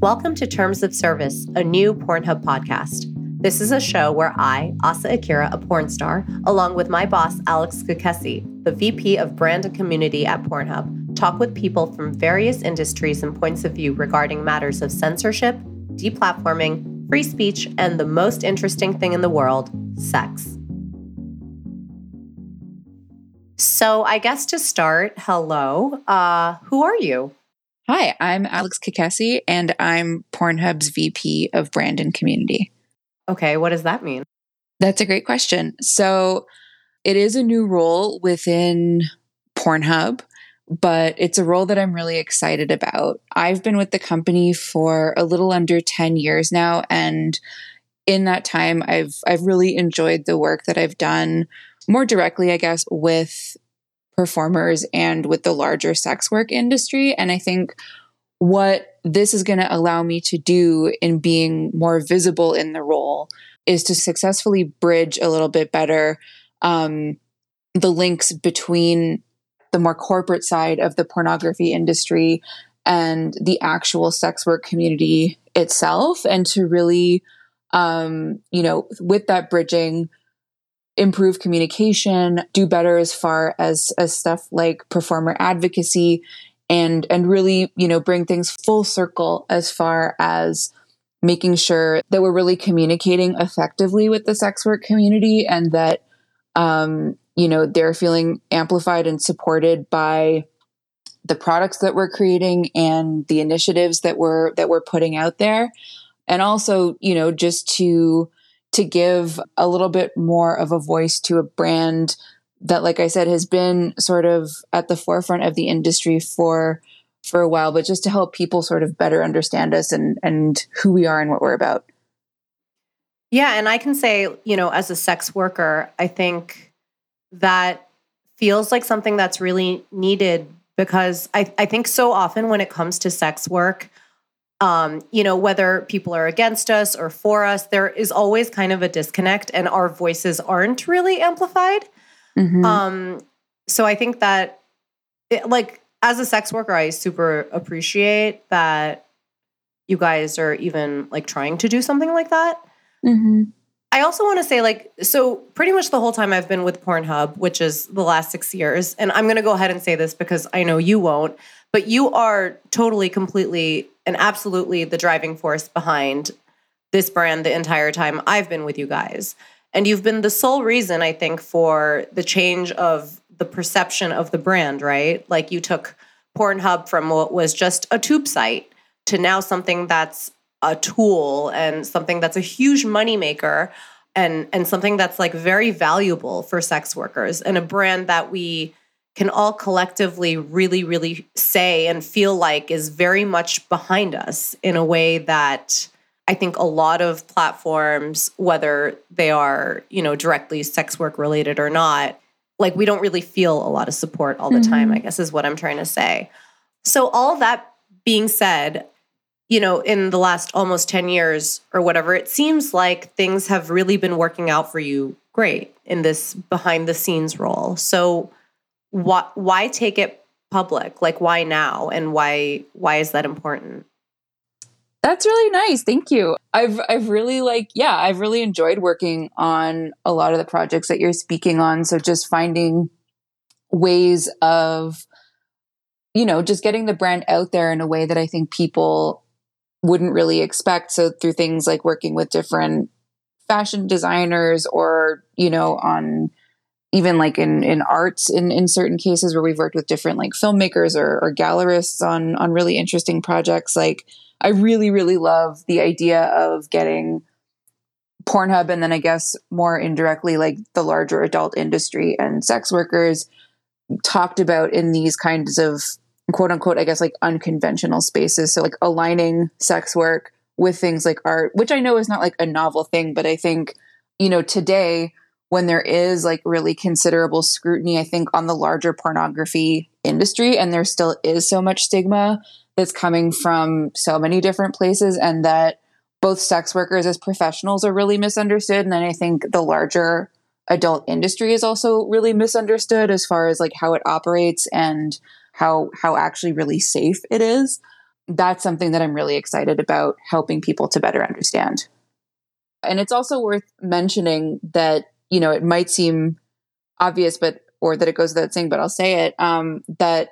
Welcome to Terms of Service, a new Pornhub podcast. This is a show where I, Asa Akira, a porn star, along with my boss, Alex Kekesi, the VP of Brand and Community at Pornhub, talk with people from various industries and points of view regarding matters of censorship, deplatforming, free speech, and the most interesting thing in the world sex. So, I guess to start, hello. Uh, who are you? Hi, I'm Alex Kekesi, and I'm Pornhub's VP of Brand and Community. Okay, what does that mean? That's a great question. So, it is a new role within Pornhub, but it's a role that I'm really excited about. I've been with the company for a little under 10 years now, and in that time, I've I've really enjoyed the work that I've done more directly, I guess, with performers and with the larger sex work industry. And I think what this is going to allow me to do in being more visible in the role is to successfully bridge a little bit better um, the links between the more corporate side of the pornography industry and the actual sex work community itself and to really um, you know with that bridging improve communication, do better as far as as stuff like performer advocacy and and really, you know, bring things full circle as far as making sure that we're really communicating effectively with the sex work community and that um, you know, they're feeling amplified and supported by the products that we're creating and the initiatives that we're that we're putting out there. And also you know just to to give a little bit more of a voice to a brand that like i said has been sort of at the forefront of the industry for for a while but just to help people sort of better understand us and and who we are and what we're about. Yeah and i can say you know as a sex worker i think that feels like something that's really needed because I, I think so often when it comes to sex work um, you know, whether people are against us or for us, there is always kind of a disconnect, and our voices aren't really amplified. Mm-hmm. Um, so I think that, it, like, as a sex worker, I super appreciate that you guys are even like trying to do something like that. Mm-hmm. I also want to say, like, so pretty much the whole time I've been with Pornhub, which is the last six years, and I'm going to go ahead and say this because I know you won't, but you are totally, completely, and absolutely the driving force behind this brand the entire time I've been with you guys. And you've been the sole reason, I think, for the change of the perception of the brand, right? Like you took Pornhub from what was just a tube site to now something that's a tool and something that's a huge moneymaker and and something that's like very valuable for sex workers and a brand that we can all collectively really really say and feel like is very much behind us in a way that I think a lot of platforms whether they are, you know, directly sex work related or not, like we don't really feel a lot of support all the mm-hmm. time, I guess is what I'm trying to say. So all that being said, you know, in the last almost 10 years or whatever, it seems like things have really been working out for you great in this behind the scenes role. So why why take it public? Like why now and why why is that important? That's really nice. Thank you. I've I've really like yeah, I've really enjoyed working on a lot of the projects that you're speaking on. So just finding ways of you know, just getting the brand out there in a way that I think people wouldn't really expect. So through things like working with different fashion designers or, you know, on even like in in arts in in certain cases where we've worked with different like filmmakers or, or gallerists on on really interesting projects like i really really love the idea of getting pornhub and then i guess more indirectly like the larger adult industry and sex workers talked about in these kinds of quote unquote, I guess, like unconventional spaces. So, like aligning sex work with things like art, which I know is not like a novel thing, but I think, you know, today, when there is like really considerable scrutiny, I think, on the larger pornography industry, and there still is so much stigma that's coming from so many different places, and that both sex workers as professionals are really misunderstood. And then I think the larger adult industry is also really misunderstood as far as like how it operates and how how actually really safe it is that's something that I'm really excited about helping people to better understand. And it's also worth mentioning that, you know, it might seem obvious, but, or that it goes without saying, but I'll say it, um, that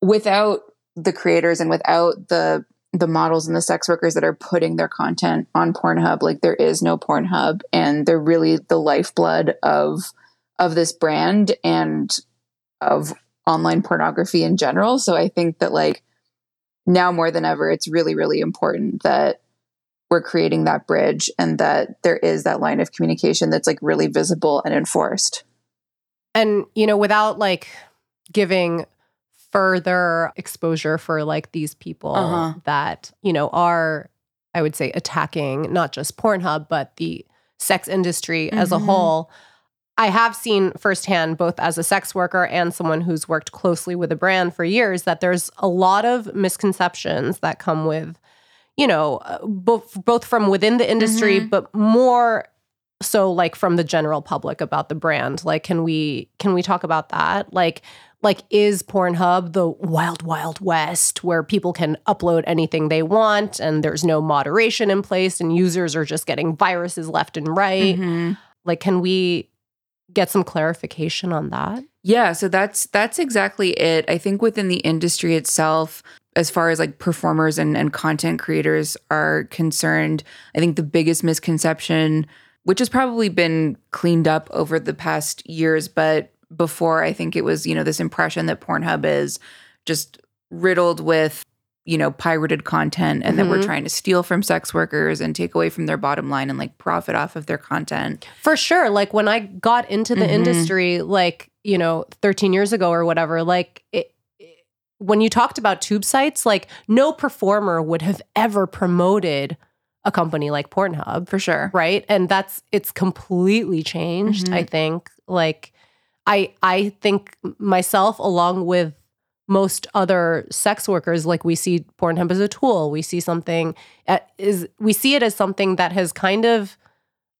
without the creators and without the the models and the sex workers that are putting their content on Pornhub, like there is no Pornhub, and they're really the lifeblood of of this brand and of online pornography in general. So I think that like now more than ever, it's really, really important that we're creating that bridge and that there is that line of communication that's like really visible and enforced. And, you know, without like giving further exposure for like these people uh-huh. that, you know, are, I would say, attacking not just Pornhub, but the sex industry mm-hmm. as a mm-hmm. whole. I have seen firsthand, both as a sex worker and someone who's worked closely with a brand for years, that there's a lot of misconceptions that come with, you know, uh, both both from within the industry, mm-hmm. but more so like from the general public about the brand. Like, can we can we talk about that? Like, like is Pornhub the wild wild west where people can upload anything they want and there's no moderation in place and users are just getting viruses left and right? Mm-hmm. Like, can we get some clarification on that? Yeah, so that's that's exactly it. I think within the industry itself, as far as like performers and, and content creators are concerned, I think the biggest misconception, which has probably been cleaned up over the past years, but before I think it was, you know, this impression that Pornhub is just riddled with you know, pirated content and mm-hmm. that we're mm-hmm. trying to steal from sex workers and take away from their bottom line and like profit off of their content. For sure. Like when I got into the mm-hmm. industry, like, you know, 13 years ago or whatever, like it, when you talked about tube sites, like no performer would have ever promoted a company like Pornhub. For sure. Right. And that's, it's completely changed, mm-hmm. I think. Like, I, I think myself, along with most other sex workers like we see pornhub as a tool we see something uh, is we see it as something that has kind of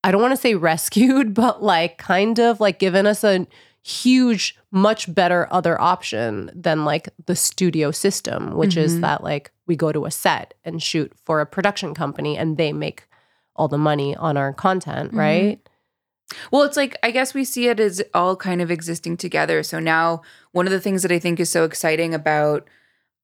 i don't want to say rescued but like kind of like given us a huge much better other option than like the studio system which mm-hmm. is that like we go to a set and shoot for a production company and they make all the money on our content mm-hmm. right well, it's like I guess we see it as all kind of existing together. So now one of the things that I think is so exciting about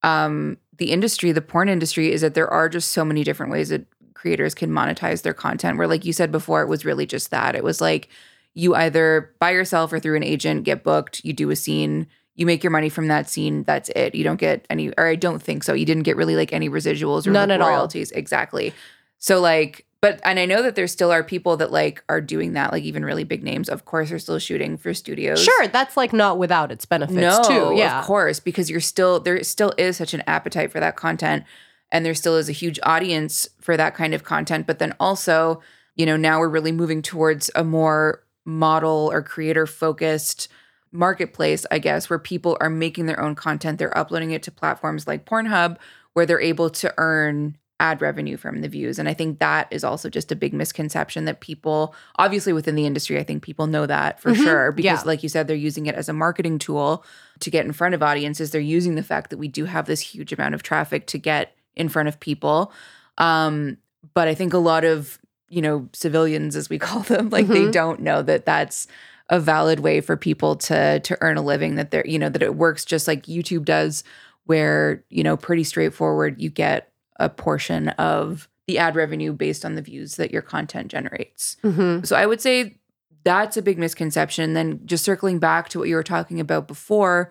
um, the industry, the porn industry, is that there are just so many different ways that creators can monetize their content. Where, like you said before, it was really just that. It was like you either by yourself or through an agent get booked, you do a scene, you make your money from that scene. That's it. You don't get any, or I don't think so. You didn't get really like any residuals or None like at royalties. All. Exactly. So like but and I know that there still are people that like are doing that, like even really big names, of course, are still shooting for studios. Sure, that's like not without its benefits no, too. Yeah, of course, because you're still there. Still is such an appetite for that content, and there still is a huge audience for that kind of content. But then also, you know, now we're really moving towards a more model or creator focused marketplace, I guess, where people are making their own content. They're uploading it to platforms like Pornhub, where they're able to earn ad revenue from the views. And I think that is also just a big misconception that people, obviously within the industry, I think people know that for mm-hmm. sure. Because, yeah. like you said, they're using it as a marketing tool to get in front of audiences. They're using the fact that we do have this huge amount of traffic to get in front of people. Um, but I think a lot of, you know, civilians, as we call them, like mm-hmm. they don't know that that's a valid way for people to to earn a living that they're you know that it works just like YouTube does where you know pretty straightforward you get a portion of the ad revenue based on the views that your content generates. Mm-hmm. So I would say that's a big misconception. Then just circling back to what you were talking about before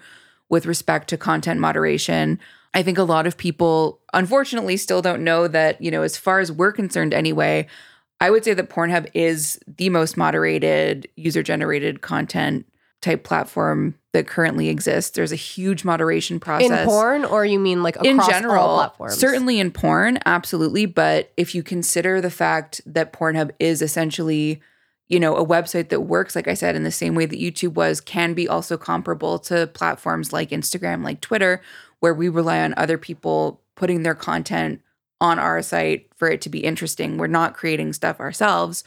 with respect to content moderation, I think a lot of people unfortunately still don't know that, you know, as far as we're concerned anyway, I would say that Pornhub is the most moderated user generated content type platform that currently exists. There's a huge moderation process in porn, or you mean like in general platforms? Certainly in porn, absolutely. But if you consider the fact that Pornhub is essentially, you know, a website that works, like I said, in the same way that YouTube was, can be also comparable to platforms like Instagram, like Twitter, where we rely on other people putting their content on our site for it to be interesting. We're not creating stuff ourselves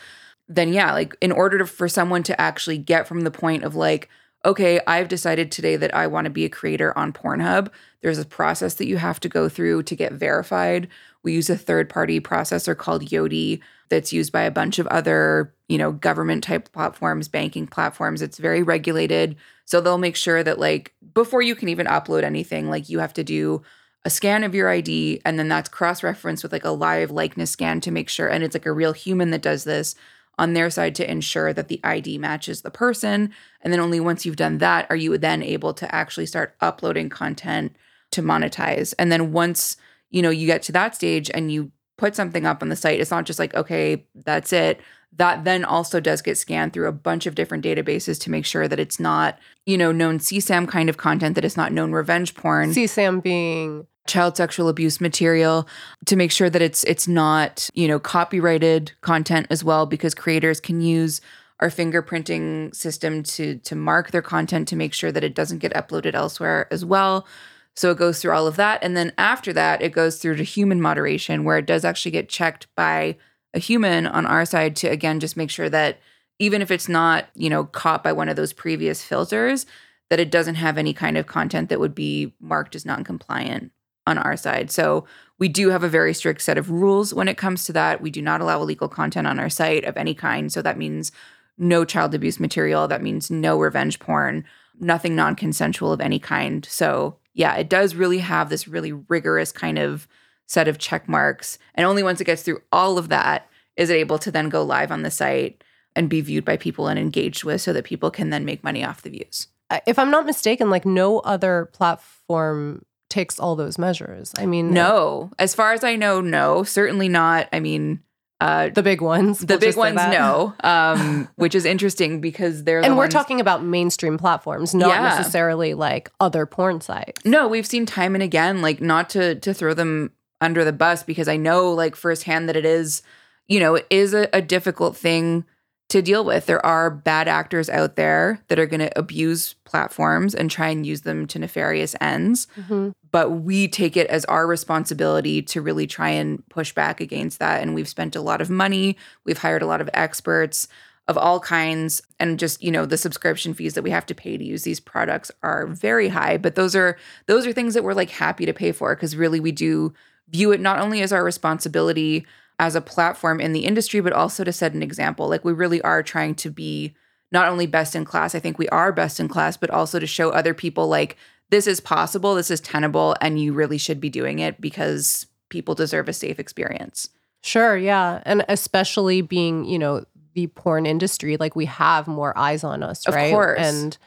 then yeah, like in order to, for someone to actually get from the point of like, okay, I've decided today that I want to be a creator on Pornhub. There's a process that you have to go through to get verified. We use a third party processor called Yoti that's used by a bunch of other, you know, government type platforms, banking platforms. It's very regulated. So they'll make sure that like before you can even upload anything, like you have to do a scan of your ID and then that's cross referenced with like a live likeness scan to make sure and it's like a real human that does this on their side to ensure that the ID matches the person. And then only once you've done that are you then able to actually start uploading content to monetize. And then once, you know, you get to that stage and you put something up on the site, it's not just like, okay, that's it. That then also does get scanned through a bunch of different databases to make sure that it's not, you know, known CSAM kind of content, that it's not known revenge porn. CSAM being child sexual abuse material to make sure that it's it's not you know copyrighted content as well because creators can use our fingerprinting system to to mark their content to make sure that it doesn't get uploaded elsewhere as well so it goes through all of that and then after that it goes through to human moderation where it does actually get checked by a human on our side to again just make sure that even if it's not you know caught by one of those previous filters that it doesn't have any kind of content that would be marked as non-compliant on our side. So we do have a very strict set of rules when it comes to that. We do not allow illegal content on our site of any kind. So that means no child abuse material. That means no revenge porn, nothing non consensual of any kind. So yeah, it does really have this really rigorous kind of set of check marks. And only once it gets through all of that is it able to then go live on the site and be viewed by people and engaged with so that people can then make money off the views. If I'm not mistaken, like no other platform takes all those measures. I mean, no. As far as I know, no. Certainly not. I mean, uh, the big ones. The we'll big ones, no. Um, which is interesting because they're and the we're ones, talking about mainstream platforms, not yeah. necessarily like other porn sites. No, we've seen time and again, like not to to throw them under the bus because I know like firsthand that it is, you know, it is a, a difficult thing to deal with. There are bad actors out there that are going to abuse platforms and try and use them to nefarious ends. Mm-hmm. But we take it as our responsibility to really try and push back against that. And we've spent a lot of money, we've hired a lot of experts of all kinds and just you know the subscription fees that we have to pay to use these products are very high but those are those are things that we're like happy to pay for because really we do view it not only as our responsibility as a platform in the industry, but also to set an example. Like we really are trying to be not only best in class, I think we are best in class, but also to show other people like this is possible, this is tenable, and you really should be doing it because people deserve a safe experience. Sure, yeah. And especially being, you know, the porn industry, like we have more eyes on us, right? Of course. And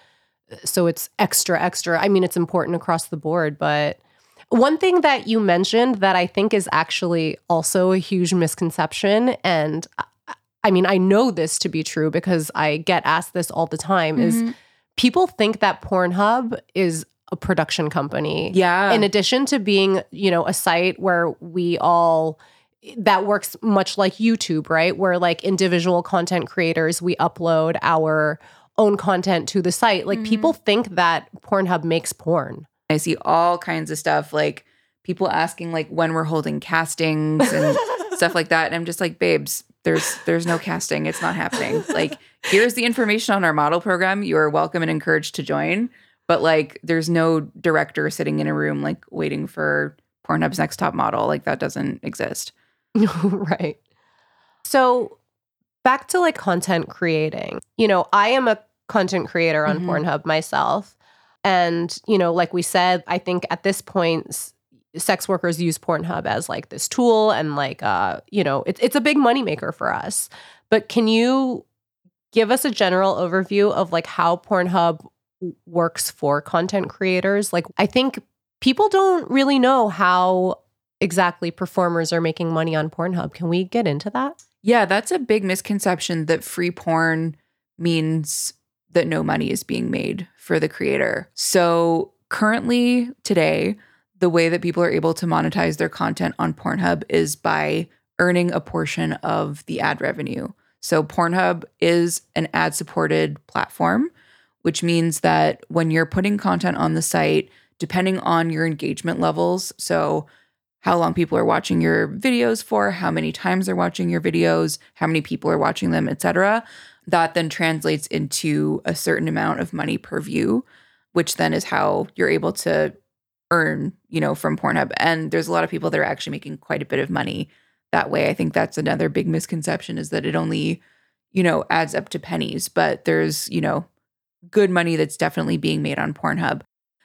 so it's extra, extra. I mean, it's important across the board, but one thing that you mentioned that I think is actually also a huge misconception, and I mean, I know this to be true because I get asked this all the time, mm-hmm. is people think that Pornhub is a production company. Yeah. In addition to being, you know, a site where we all that works much like YouTube, right? Where like individual content creators, we upload our own content to the site. Like mm-hmm. people think that Pornhub makes porn. I see all kinds of stuff like people asking like when we're holding castings and stuff like that. And I'm just like, babes, there's there's no casting. It's not happening. Like, here's the information on our model program. You are welcome and encouraged to join. But like there's no director sitting in a room like waiting for Pornhub's next top model. Like that doesn't exist. right. So back to like content creating. You know, I am a content creator on mm-hmm. Pornhub myself. And, you know, like we said, I think at this point, sex workers use Pornhub as like this tool and like, uh, you know, it's it's a big moneymaker for us. But can you give us a general overview of like how Pornhub works for content creators? Like, I think people don't really know how exactly performers are making money on Pornhub. Can we get into that? Yeah, that's a big misconception that free porn means that no money is being made for the creator. So, currently, today, the way that people are able to monetize their content on Pornhub is by earning a portion of the ad revenue. So, Pornhub is an ad supported platform, which means that when you're putting content on the site, depending on your engagement levels, so how long people are watching your videos for, how many times they're watching your videos, how many people are watching them, etc. That then translates into a certain amount of money per view, which then is how you're able to earn, you know, from Pornhub. And there's a lot of people that are actually making quite a bit of money that way. I think that's another big misconception is that it only, you know, adds up to pennies, but there's, you know, good money that's definitely being made on Pornhub.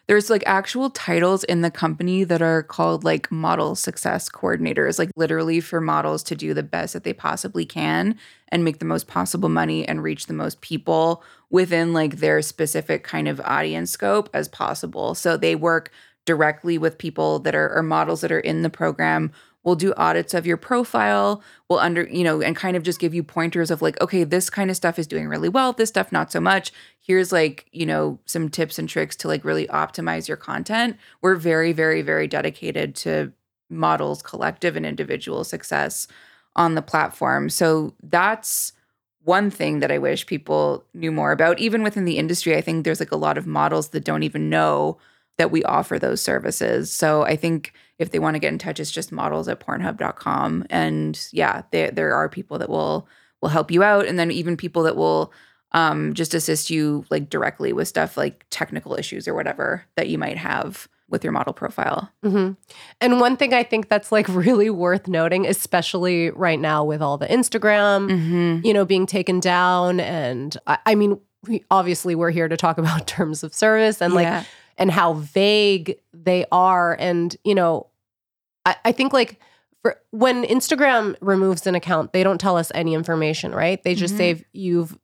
There's like actual titles in the company that are called like model success coordinators, like literally for models to do the best that they possibly can and make the most possible money and reach the most people within like their specific kind of audience scope as possible. So they work directly with people that are or models that are in the program. We'll do audits of your profile. We'll under you know and kind of just give you pointers of like okay this kind of stuff is doing really well. This stuff not so much here's like you know some tips and tricks to like really optimize your content we're very very very dedicated to models collective and individual success on the platform so that's one thing that i wish people knew more about even within the industry i think there's like a lot of models that don't even know that we offer those services. So I think if they want to get in touch, it's just models at pornhub.com. And yeah, there there are people that will will help you out. And then even people that will um, just assist you like directly with stuff like technical issues or whatever that you might have with your model profile. Mm-hmm. And one thing I think that's like really worth noting, especially right now with all the Instagram, mm-hmm. you know, being taken down. And I, I mean, we, obviously we're here to talk about terms of service and yeah. like and how vague they are. And, you know, I, I think like for when Instagram removes an account, they don't tell us any information, right? They just mm-hmm. say you've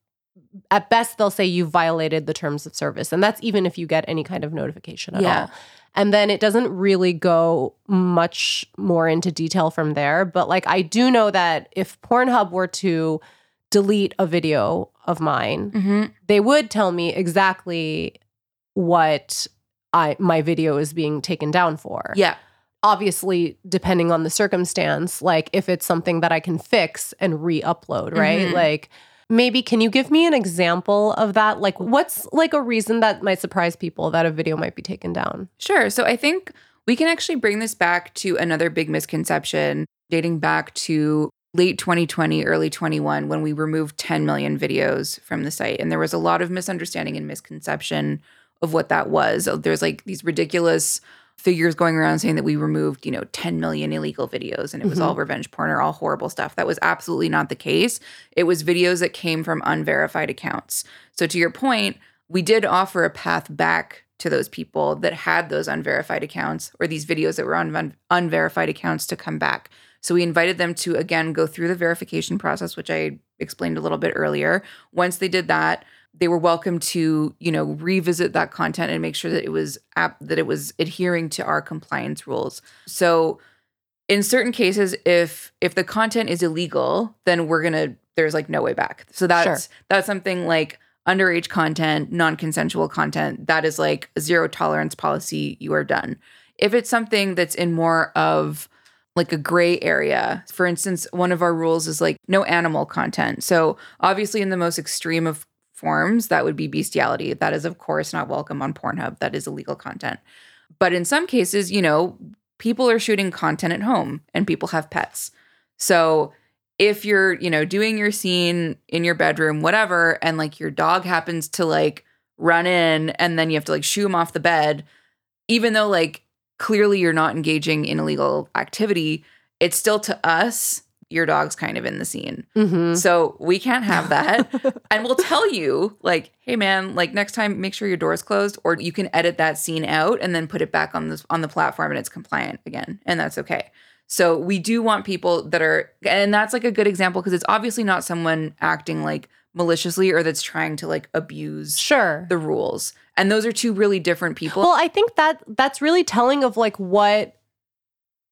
at best they'll say you violated the terms of service. And that's even if you get any kind of notification at yeah. all. And then it doesn't really go much more into detail from there. But like I do know that if Pornhub were to delete a video of mine, mm-hmm. they would tell me exactly what I my video is being taken down for. Yeah. Obviously, depending on the circumstance, like if it's something that I can fix and re-upload, right? Mm-hmm. Like maybe can you give me an example of that? Like what's like a reason that might surprise people that a video might be taken down? Sure. So I think we can actually bring this back to another big misconception dating back to late 2020, early 21 when we removed 10 million videos from the site and there was a lot of misunderstanding and misconception of what that was. There's like these ridiculous figures going around saying that we removed, you know, 10 million illegal videos and it was mm-hmm. all revenge porn or all horrible stuff. That was absolutely not the case. It was videos that came from unverified accounts. So to your point, we did offer a path back to those people that had those unverified accounts or these videos that were on un- unverified accounts to come back. So we invited them to again go through the verification process, which I explained a little bit earlier. Once they did that, they were welcome to you know revisit that content and make sure that it was ap- that it was adhering to our compliance rules so in certain cases if if the content is illegal then we're gonna there's like no way back so that's sure. that's something like underage content non-consensual content that is like a zero tolerance policy you are done if it's something that's in more of like a gray area. For instance, one of our rules is like no animal content. So, obviously, in the most extreme of forms, that would be bestiality. That is, of course, not welcome on Pornhub. That is illegal content. But in some cases, you know, people are shooting content at home and people have pets. So if you're, you know, doing your scene in your bedroom, whatever, and like your dog happens to like run in and then you have to like shoo him off the bed, even though like clearly you're not engaging in illegal activity, it's still to us your dog's kind of in the scene. Mm-hmm. So we can't have that. and we'll tell you, like, hey man, like next time make sure your door's closed, or you can edit that scene out and then put it back on this on the platform and it's compliant again. And that's okay. So we do want people that are and that's like a good example because it's obviously not someone acting like maliciously or that's trying to like abuse sure the rules. And those are two really different people. Well, I think that that's really telling of like what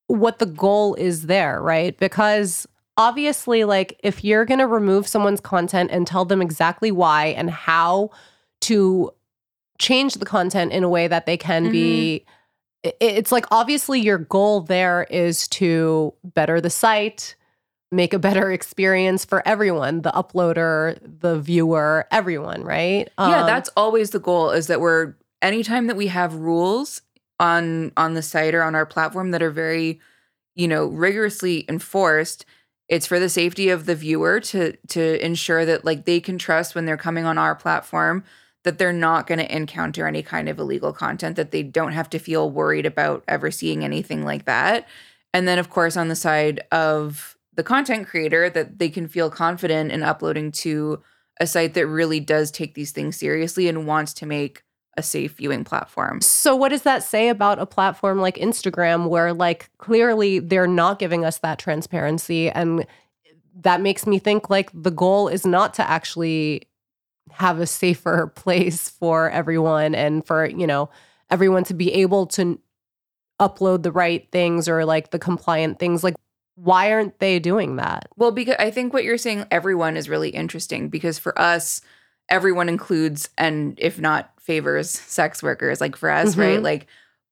what the goal is there, right? Because obviously, like, if you're going to remove someone's content and tell them exactly why and how to change the content in a way that they can mm-hmm. be, it's like obviously your goal there is to better the site, make a better experience for everyone the uploader, the viewer, everyone, right? Yeah, um, that's always the goal is that we're anytime that we have rules on on the site or on our platform that are very you know, rigorously enforced, it's for the safety of the viewer to to ensure that like they can trust when they're coming on our platform that they're not going to encounter any kind of illegal content that they don't have to feel worried about ever seeing anything like that. And then of course on the side of the content creator that they can feel confident in uploading to a site that really does take these things seriously and wants to make a safe viewing platform. So what does that say about a platform like Instagram where like clearly they're not giving us that transparency and that makes me think like the goal is not to actually have a safer place for everyone and for, you know, everyone to be able to upload the right things or like the compliant things like why aren't they doing that? Well, because I think what you're saying everyone is really interesting because for us everyone includes and if not favors sex workers like for us, mm-hmm. right? Like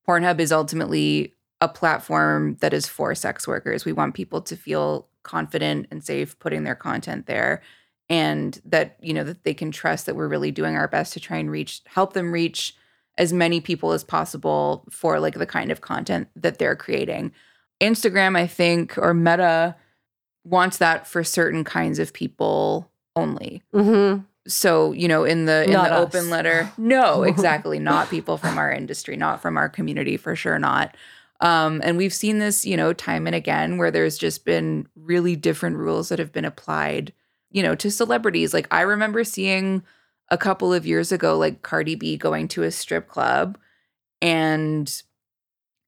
Pornhub is ultimately a platform that is for sex workers. We want people to feel confident and safe putting their content there and that you know that they can trust that we're really doing our best to try and reach help them reach as many people as possible for like the kind of content that they're creating. Instagram, I think, or Meta wants that for certain kinds of people only. Mm-hmm so you know in the in not the us. open letter. No exactly. Not people from our industry not from our community for sure not. Um, and we've seen this you know time and again where there's just been really different rules that have been applied you know to celebrities. Like i remember seeing a couple of years ago like cardi b going to a strip club and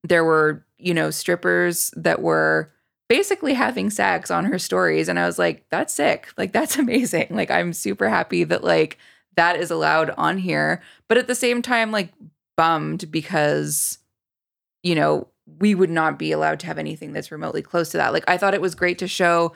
there were you know strippers that were basically having sex on her stories and i was like that's sick. Like that's amazing. Like i'm super happy that like that is allowed on here. But at the same time like bummed because you know we would not be allowed to have anything that's remotely close to that. Like i thought it was great to show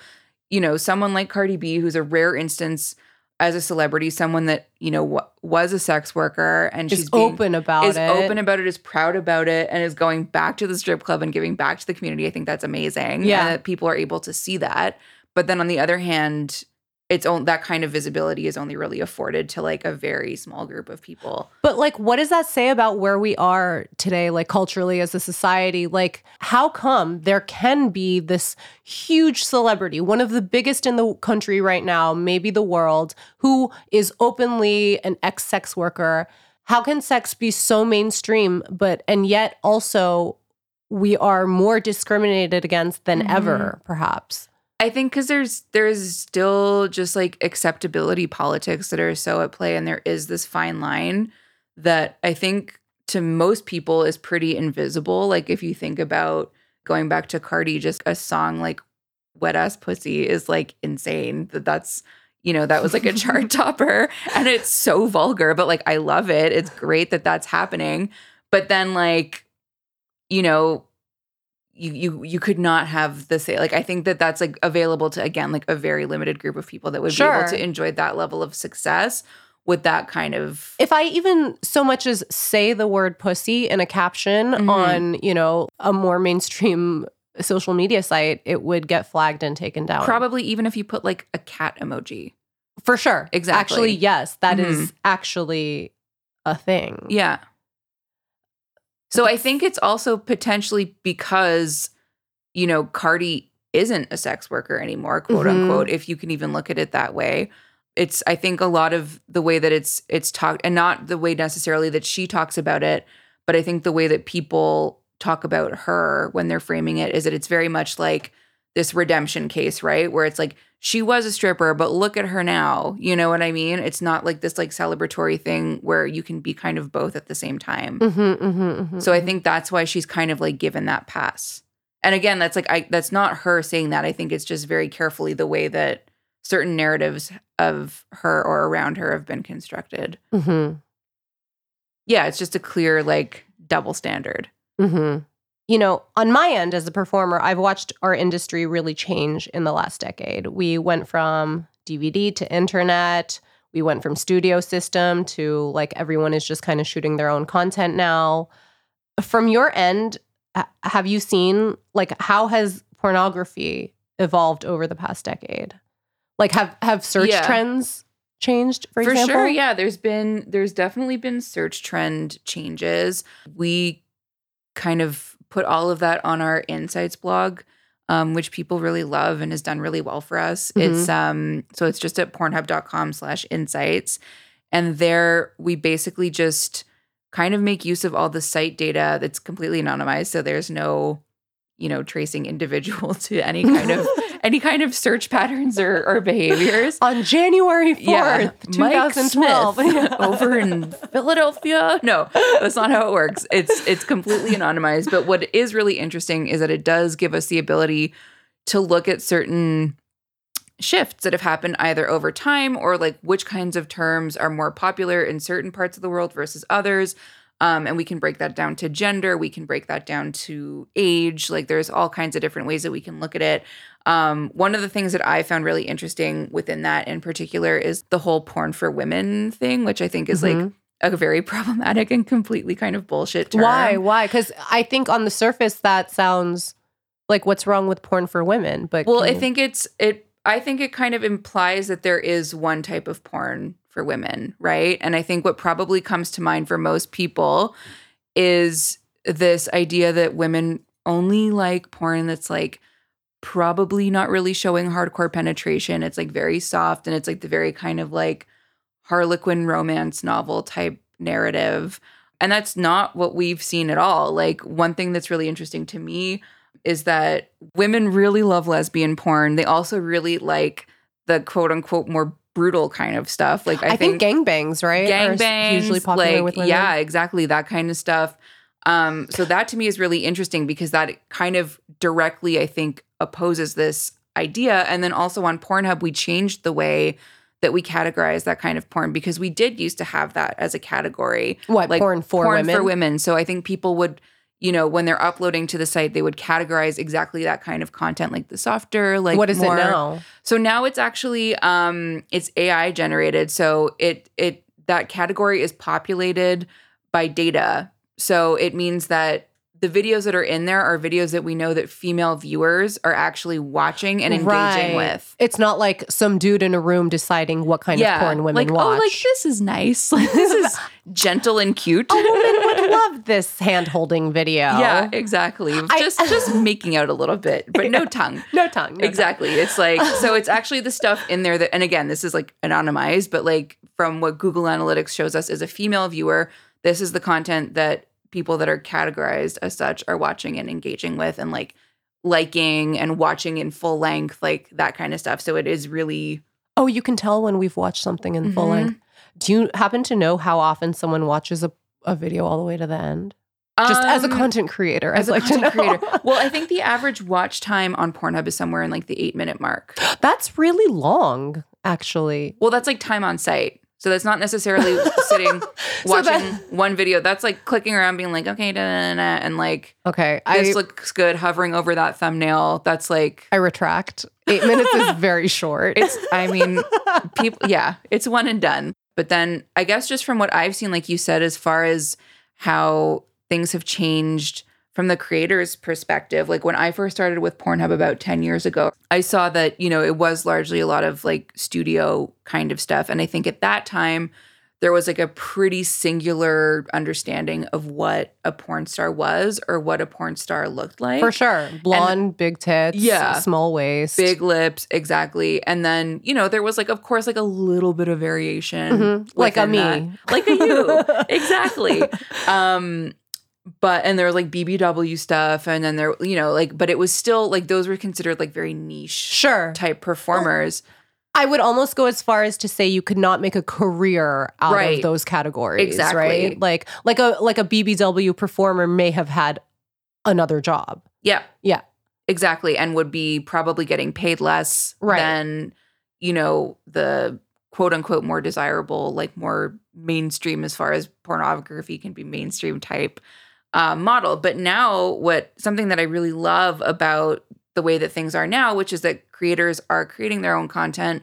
you know someone like cardi b who's a rare instance as a celebrity, someone that you know w- was a sex worker and is she's being, open about is it, open about it, is proud about it, and is going back to the strip club and giving back to the community. I think that's amazing. Yeah, that people are able to see that. But then on the other hand, it's on that kind of visibility is only really afforded to like a very small group of people. But like what does that say about where we are today like culturally as a society? Like how come there can be this huge celebrity, one of the biggest in the country right now, maybe the world, who is openly an ex-sex worker? How can sex be so mainstream but and yet also we are more discriminated against than mm-hmm. ever perhaps? I think because there's there's still just like acceptability politics that are so at play, and there is this fine line that I think to most people is pretty invisible. Like if you think about going back to Cardi, just a song like "Wet Ass Pussy" is like insane. That that's you know that was like a chart topper, and it's so vulgar, but like I love it. It's great that that's happening. But then like you know you you you could not have the same like I think that that's like available to again like a very limited group of people that would sure. be able to enjoy that level of success with that kind of if i even so much as say the word pussy in a caption mm-hmm. on you know a more mainstream social media site it would get flagged and taken down probably even if you put like a cat emoji for sure exactly actually yes that mm-hmm. is actually a thing yeah so I think it's also potentially because, you know, Cardi isn't a sex worker anymore, quote mm-hmm. unquote, if you can even look at it that way. It's I think a lot of the way that it's it's talked and not the way necessarily that she talks about it, but I think the way that people talk about her when they're framing it is that it's very much like this redemption case, right? Where it's like she was a stripper, but look at her now. You know what I mean? It's not like this like celebratory thing where you can be kind of both at the same time. Mm-hmm, mm-hmm, mm-hmm, so I mm-hmm. think that's why she's kind of like given that pass. And again, that's like I that's not her saying that. I think it's just very carefully the way that certain narratives of her or around her have been constructed. Mm-hmm. Yeah, it's just a clear like double standard. You know, on my end as a performer, I've watched our industry really change in the last decade. We went from DVD to internet. We went from studio system to like everyone is just kind of shooting their own content now. From your end, have you seen like how has pornography evolved over the past decade? Like have have search yeah. trends changed for, for example? sure yeah there's been there's definitely been search trend changes we kind of put all of that on our insights blog, um, which people really love and has done really well for us. Mhm. It's um so it's just at pornhub.com slash insights. And there we basically just kind of make use of all the site data that's completely anonymized. So there's no, you know, tracing individual to any kind of any kind of search patterns or, or behaviors. On January 4th, Mike 2012. Smith over in Philadelphia. No, that's not how it works. It's it's completely anonymized. But what is really interesting is that it does give us the ability to look at certain shifts that have happened either over time or like which kinds of terms are more popular in certain parts of the world versus others. Um, and we can break that down to gender. We can break that down to age. Like there's all kinds of different ways that we can look at it. Um, one of the things that I found really interesting within that in particular is the whole porn for women thing, which I think is like Mhm. a very problematic and completely kind of bullshit term. Why? Why? Because I think on the surface that sounds like what's wrong with porn for women. But Well, I think it's it. I think it kind of implies that there is one type of porn for women, right? And I think what probably comes to mind for most people is this idea that women only like porn that's like probably not really showing hardcore penetration. It's like very soft and it's like the very kind of like harlequin romance novel type narrative. And that's not what we've seen at all. Like one thing that's really interesting to me is that women really love lesbian porn. They also really like the quote unquote more brutal kind of stuff. Like I, I, think, gangbangs, right? gangbangs, usually popular like with women. yeah, exactly that kind of stuff. Um, so that to me is really interesting because that kind of directly, I think, opposes this idea. And then also on Pornhub, we changed the way that we categorize that kind of porn because we did used to have that as a category What like porn for porn women? for women. So I think people would, you know, when they're uploading to the site, they would categorize exactly that kind of content, like the softer, like what is more, it now? So now it's actually um it's AI generated. So it it that category is populated by data. So it means that the videos that are in there are videos that we know that female viewers are actually watching and engaging Right. with. It's not like some dude in a room deciding what kind of porn women like oh, watch. oh, like this is nice. Like this is gentle and cute. a woman would love this hand holding video. Yeah, exactly. I- just just making out a little bit, but no tongue. No tongue. no exactly. It's like so it's actually the stuff in there that and again, this is like anonymized, but like from what Google Analytics shows us as a female viewer, this is the content that people that are categorized as such are watching and engaging with and like liking and watching in full length, like that kind of stuff. So it is really Oh, you can tell when we've watched something in full Mhm. length. Do you happen to know how often someone watches a, a video all the way to the end? Just as a Um, content creator, as I'd a like content creator. Well, I think the average watch time on Pornhub is somewhere in like the eight minute mark. That's really long, actually. Well, that's like time on site. So that's not necessarily sitting So watching that- one video. That's like clicking around, being like, okay, da, da, da, and like Okay, I this looks good, hovering over that thumbnail. That's like I retract. Eight minutes is very short. it's. I mean, people. Yeah, it's one and done. But then I guess just from what I've seen, like you said, as far as how things have changed from the creator's perspective, like when I first started with Pornhub about 10 years ago, I saw that, you know, it was largely a lot of like studio kind of stuff. And I think at that time, there was like a pretty singular understanding of what a porn star was or what a porn star looked like. For sure. Blonde, big tits, Yeah. small waist. Big lips, exactly. And then, you know, there was like, of course, like a little bit of variation. Mhm. Like a within that. me. Like a you. exactly. Um, but and there was like BBW stuff, and then there, you know, like, but it was still like those were considered like very niche Sure. type performers. I would almost go as far as to say you could not make a career out Right. of those categories, Exactly. right? Like like a like a BBW performer may have had another job. Yeah. Yeah. Exactly. And would be probably getting paid less Right. than, you know, the quote unquote more desirable, like more mainstream as far as pornography can be mainstream type uh, model. But now, what something that I really love about the way that things are now, which is that creators are creating their own content.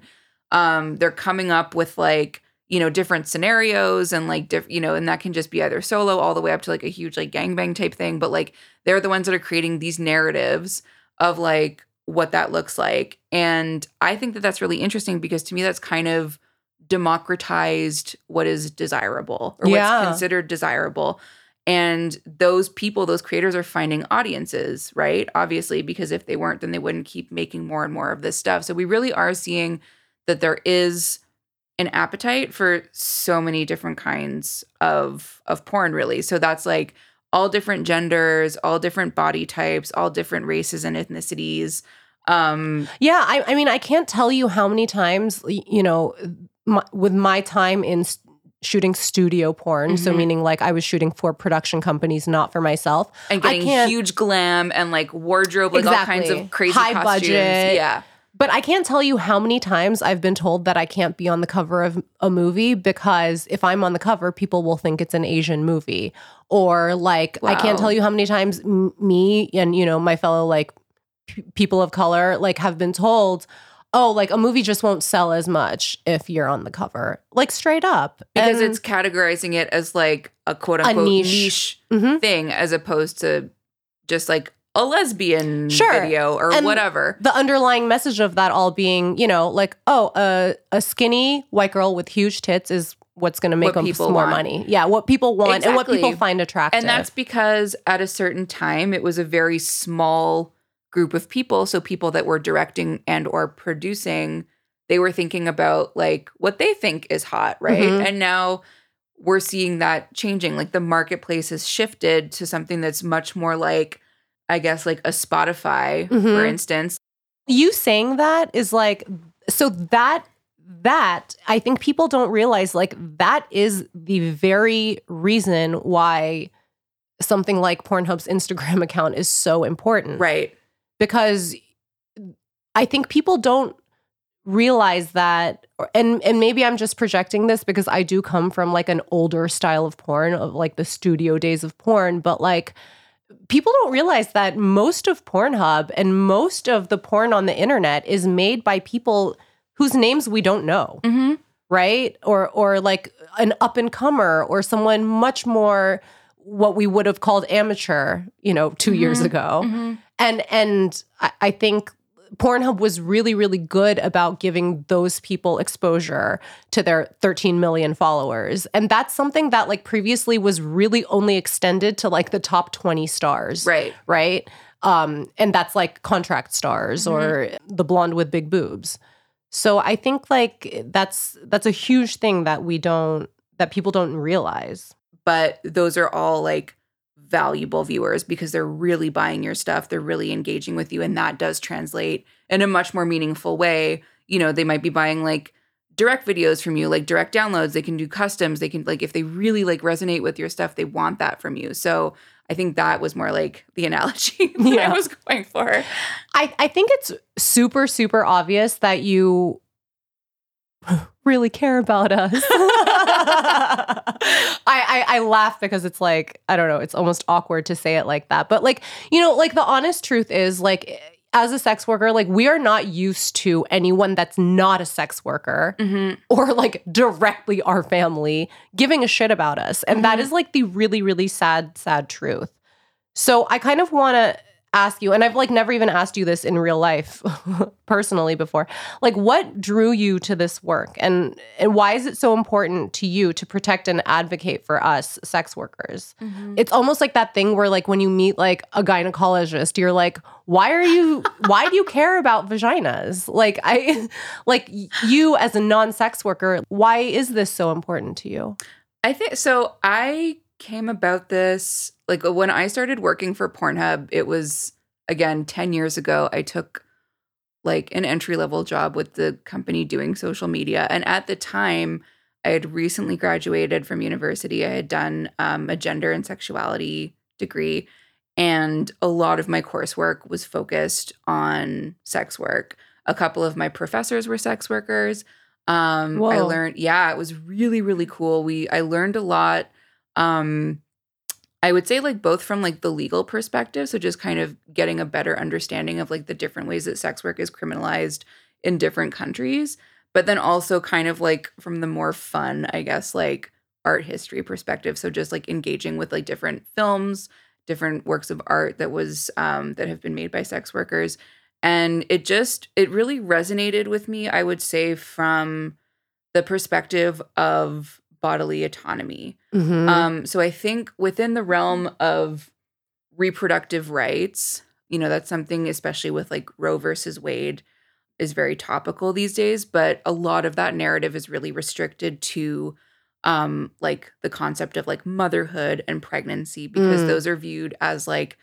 Um, they're coming up with like, you know, different scenarios and like, diff- you know, and that can just be either solo all the way up to like a huge like gangbang type thing. But like, they're the ones that are creating these narratives of like what that looks like. And I think that that's really interesting because to me, that's kind of democratized what is desirable or Yeah. what's considered desirable. And those people, those creators are finding audiences, right? Obviously, because if they weren't, then they wouldn't keep making more and more of this stuff. So we really are seeing that there is an appetite for so many different kinds of of porn really so that's like all different genders all different body types all different races and ethnicities um yeah i, I mean i can't tell you how many times you know my, with my time in shooting studio porn mm-hmm. so meaning like i was shooting for production companies not for myself and getting huge glam and like wardrobe like exactly. all kinds of crazy high costumes. budget yeah but I can't tell you how many times I've been told that I can't be on the cover of a movie because if I'm on the cover, people will think it's an Asian movie. Or like, wow. I can't tell you how many times m- me and, you know, my fellow like p- people of color like have been told, oh, like a movie just won't sell as much if you're on the cover, like straight up. Because and it's categorizing it as like a quote unquote a niche, niche mm-hmm. thing as opposed to just like a lesbian sure. video or and whatever. The underlying message of that all being, you know, like, oh, a, a skinny white girl with huge tits is what's going to make what them more want. money. Yeah, what people want exactly. and what people find attractive. And that's because at a certain time it was a very small group of people, so people that were directing and or producing, they were thinking about like what they think is hot, right? Mm-hmm. And now we're seeing that changing. Like the marketplace has shifted to something that's much more like I guess like a Spotify, mm-hmm. for instance. You saying that is like so that that I think people don't realize like that is the very reason why something like Pornhub's Instagram account is so important. Right. Because I think people don't realize that and and maybe I'm just projecting this because I do come from like an older style of porn of like the studio days of porn but like people don't realize that most of Pornhub and most of the porn on the internet is made by people whose names we don't know. Mm-hmm. Right? Or or like an up and comer or someone much more what we would have called amateur, you know, 2 mm-hmm. years ago. Mm-hmm. And and I, I think Pornhub was really, really good about giving those people exposure to their 13 million followers. And that's something that, like, previously was really only extended to like the top 20 stars. Right. Right. Um, and that's like contract stars mm-hmm. or the blonde with big boobs. So I think like that's that's a huge thing that we don't that people don't realize. But those are all like valuable viewers because they're really buying your stuff, they're really engaging with you and that does translate in a much more meaningful way. You know, they might be buying like direct videos from you, like direct downloads, they can do customs, they can like if they really like resonate with your stuff, they want that from you. So I think that was more like the analogy that yeah. I was going for. I, I think it's super, super obvious that you really care about us. I, I, I laugh because it's like I don't know. It's almost awkward to say it like that, but like you know, like the honest truth is like as a sex worker, like we are not used to anyone that's not a sex worker mm-hmm. or like directly our family giving a shit about us, and mm-hmm. that is like the really really sad sad truth. So I kind of want to ask you and I've like never even asked you this in real life personally before. Like what drew you to this work and and why is it so important to you to protect and advocate for us sex workers? Mm-hmm. It's almost like that thing where like when you meet like a gynecologist you're like why are you why do you care about vaginas? Like I like you as a non-sex worker, why is this so important to you? I think so I came about this like when I started working for Pornhub, it was again 10 years ago. I took like an entry level job with the company doing social media. And at the time, I had recently graduated from university. I had done um, a gender and sexuality degree. And a lot of my coursework was focused on sex work. A couple of my professors were sex workers. Um, I learned, yeah, it was really, really cool. We I learned a lot um, I would say like both from like the legal perspective, so just kind of getting a better understanding of like the different ways that sex work is criminalized in different countries, but then also kind of like from the more fun, I guess, like art history perspective. So just like engaging with like different films, different works of art that was um that have been made by sex workers. And it just it really resonated with me, I would say, from the perspective of bodily autonomy. Mhm. Um, so I think within the realm of reproductive rights, you know, that's something, especially with like Roe versus Wade, is very topical these days. But a lot of that narrative is really restricted to um like the concept of like motherhood and pregnancy because Mm. those are viewed as like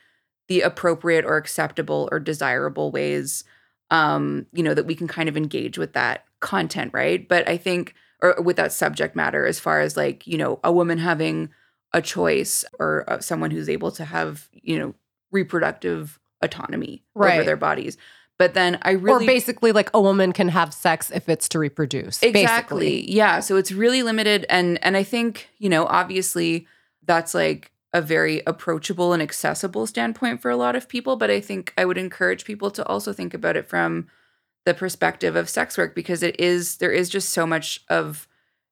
the appropriate or acceptable or desirable ways um you know that we can kind of engage with that content right but i think or with that subject matter as far as like you know a woman having a choice or uh, someone who's able to have you know reproductive autonomy over their bodies. But then i really or basically, like a woman can have sex if it's to reproduce. exactly. Basically. yeah. So it's really limited. And and i think you know obviously that's like a very approachable and accessible standpoint for a lot of people. But i think i would encourage people to also think about it from the perspective of sex work because it is there is just so much of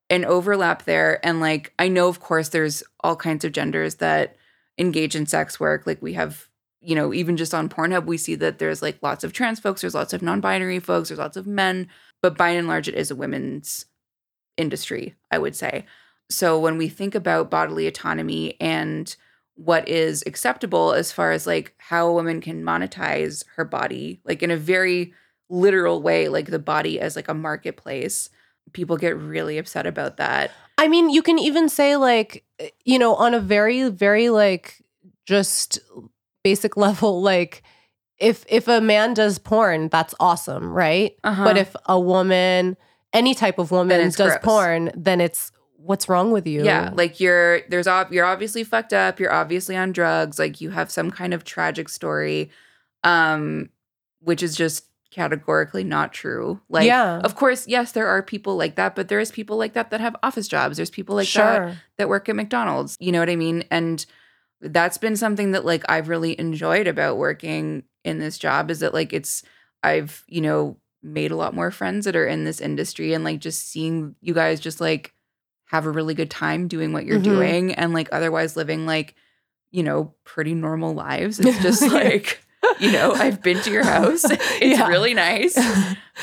an overlap there. And like i know of course there's all kinds of genders that engage in sex work. Like we have you know even just on pornhub we see that there's like lots of trans folks there's lots of non-binary folks there's lots of men. But by and large it is a women's industry i would say. So when we think about bodily autonomy and what is acceptable as far as like how a woman can monetize her body like in a very literal way like the body as like a marketplace people get really upset about that I mean, you can even say like, you know, on a very, very like just basic level, like if if a man does porn, that's awesome, right? uh-huh. But if a woman, any type of woman does gross. porn, then it's what's wrong with you? Yeah, like you're there's ob- you're obviously fucked up, you're obviously on drugs, like you have some kind of tragic story um which is just categorically not true. Like Yeah. of course, yes, there are people like that, but there's people like that that have office jobs. There's people like that sure. that work at McDonald's. You know what I mean? And that's been something that like I've really enjoyed about working in this job is that like it's I've, you know, made a lot more friends that are in this industry and like just seeing you guys just like have a really good time doing what you're Mhm. doing and like otherwise living like, you know, pretty normal lives. It's just like, you know, I've been to your house. It's Yeah. really nice.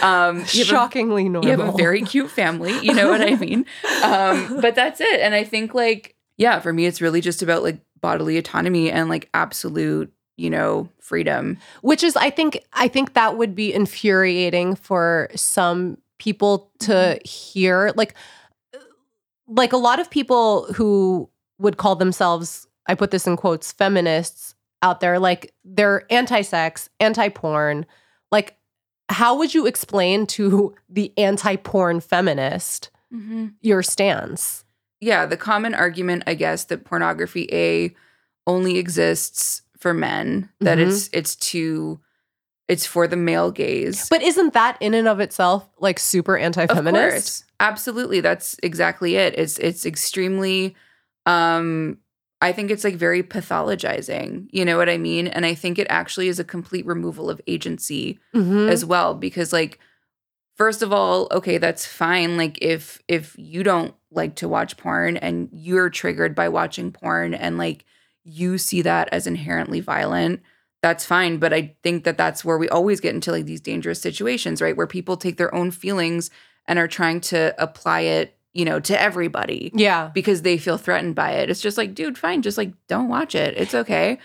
Um have a- Shockingly normal. you have a very cute family you know what i mean um but that's it and i think like yeah for me it's really just about like bodily autonomy and like absolute you know freedom which is i think i think that would be infuriating for some people to hear like like a lot of people who would call themselves i put this in quotes feminists out there like they're anti-sex anti-porn like how would you explain to the anti-porn feminist your stance yeah the common argument i guess that pornography a only exists for men that Mhm. it's it's too it's for the male gaze but isn't that in and of itself like super anti-feminist. Absolutely. That's exactly it. It's it's extremely um I think it's like very pathologizing. You know what I mean? And I think it actually is a complete removal of agency Mhm. as well because like first of all, okay, that's fine like if if you don't like to watch porn and you're triggered by watching porn and like you see that as inherently violent, that's fine, but I think that that's where we always get into like these dangerous situations, right? Where people take their own feelings and are trying to apply it, you know, to everybody yeah because they feel threatened by it. It's just like, dude, fine, just like don't watch it. It's okay.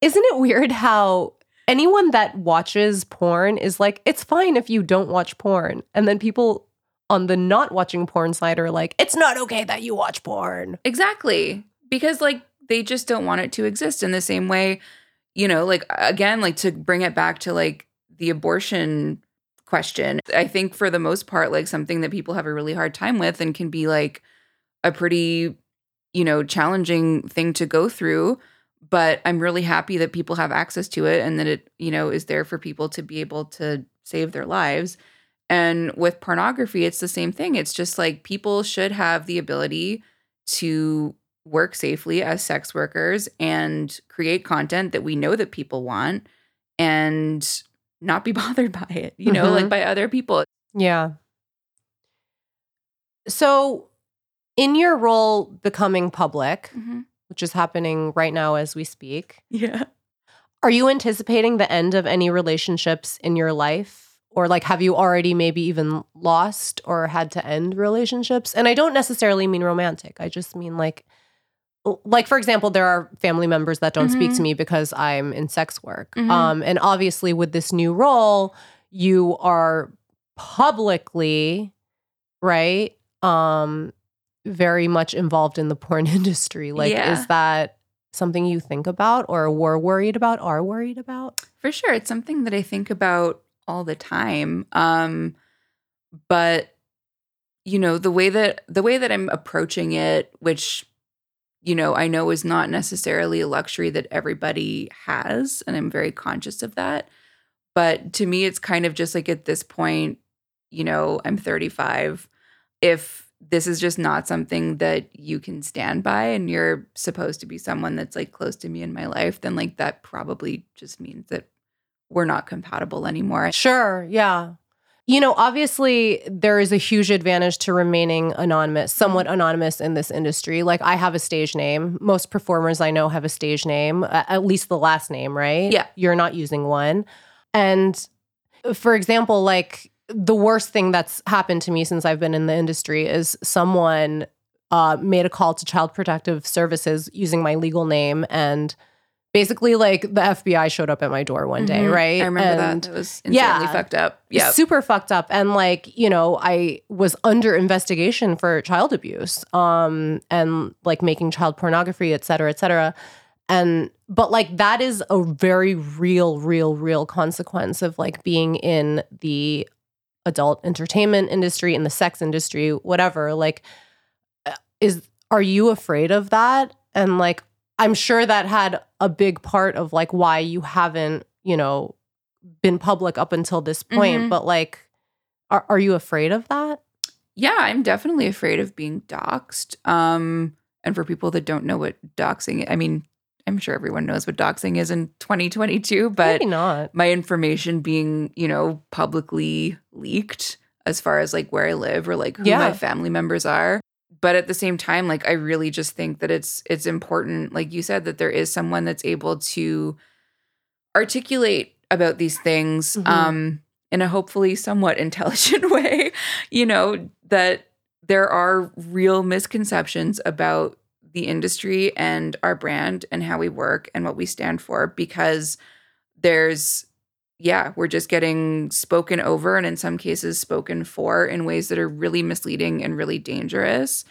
Isn't it weird how anyone that watches porn is like, it's fine if you don't watch porn. And then people on the not watching porn side are like, it's not okay that you watch porn. Exactly. Because like they just don't want it to exist in the same way, you know, like again, like to bring it back to like the abortion question. I think for the most part, like something that people have a really hard time with and can be like a pretty, you know, challenging thing to go through. But I'm really happy that people have access to it and that it, you know, is there for people to be able to save their lives. And with pornography, it's the same thing. It's just like people should have the ability to work safely as sex workers and create content that we know that people want and not be bothered by it, you know, Mhm. like by other people. Yeah. So, in your role becoming public, which is happening right now as we speak, Yeah. are you anticipating the end of any relationships in your life? or like have you already maybe even lost or had to end relationships and i don't necessarily mean romantic i just mean like like for example there are family members that don't speak Mhm. to me because i'm in sex work Mhm. um and obviously with this new role you are publicly right um very much involved in the porn industry like Yeah. is that something you think about or were worried about are worried about For sure. It's something that I think about all the time. Um, but you know, the way that the way that I'm approaching it, which you know, I know is not necessarily a luxury that everybody has, and I'm very conscious of that. But to me, it's kind of just like at this point, you know, I'm 35. If this is just not something that you can stand by and you're supposed to be someone that's like close to me in my life, then like that probably just means that we're not compatible anymore. Sure, yeah. You know, obviously, there is a huge advantage to remaining anonymous, somewhat anonymous in this industry. Like, I have a stage name. Most performers I know have a stage name, at least the last name, right? Yeah. You're not using one. And for example, like, the worst thing that's happened to me since I've been in the industry is someone uh, made a call to Child Protective Services using my legal name and basically like the FBI showed up at my door one day, Mhm. right? I remember And that. That was insanely yeah. fucked up. Yeah. super fucked up and like you know i was under investigation for child abuse um and like making child pornography et cetera et cetera and but like that is a very real real real consequence of like being in the adult entertainment industry in the sex industry whatever like uh, is are you afraid of that and like i'm sure that had a big part of like why you haven't you know been public up until this point Mhm. but like are, are you afraid of that yeah, I'm definitely afraid of being doxxed. Um, and for people that don't know what doxing, I mean, I'm sure everyone knows what doxing is in 2022, but maybe not my information being, you know, publicly leaked as far as like where I live or like who Yeah. my family members are. But at the same time, like I really just think that it's it's important, like you said, that there is someone that's able to articulate about these things Mhm. um in a hopefully somewhat intelligent way, you know, that there are real misconceptions about the industry and our brand and how we work and what we stand for because there's yeah, we're just getting spoken over and in some cases spoken for in ways that are really misleading and really dangerous.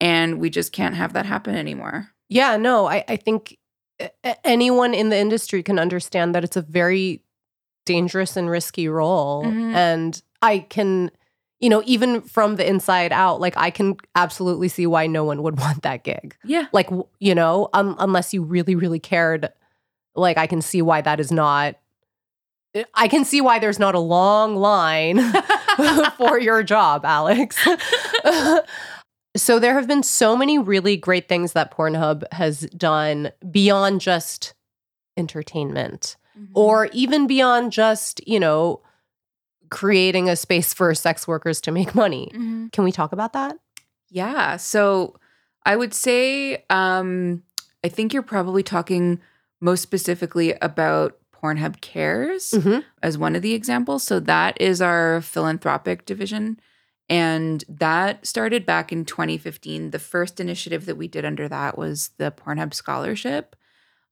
And we just can't have that happen anymore. yeah no i, I think anyone in the industry can understand that it's a very dangerous and risky role Mhm. and i can you know even from the inside out like i can absolutely see why no one would want that gig Yeah. like you know um, unless you really really cared like i can see why that is not i can see why there's not a long line for your job alex so there have been so many really great things that pornhub has done beyond just entertainment Mm-hmm. or even beyond just you know creating a space for sex workers to make money Mhm. can we talk about that Yeah. So I would say um I think you're probably talking most specifically about Pornhub Cares Mhm. as one of the examples. So that is our philanthropic division. And that started back in 2015. The first initiative that we did under that was the Pornhub Scholarship.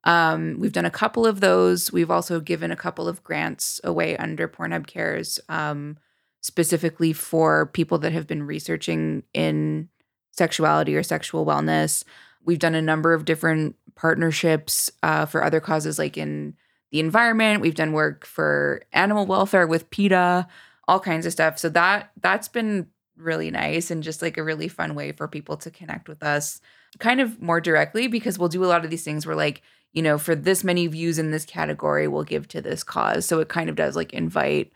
Um, we've done a couple of those. We've also given a couple of grants away under Pornhub Cares, um, specifically for people that have been researching in sexuality or sexual wellness. We've done a number of different partnerships uh, for other causes, like in the environment. We've done work for animal welfare with PETA, all kinds of stuff. So that that's been really nice and just like a really fun way for people to connect with us kind of more directly because we'll do a lot of these things where like you know for this many views in this category we'll give to this cause so it kind of does like invite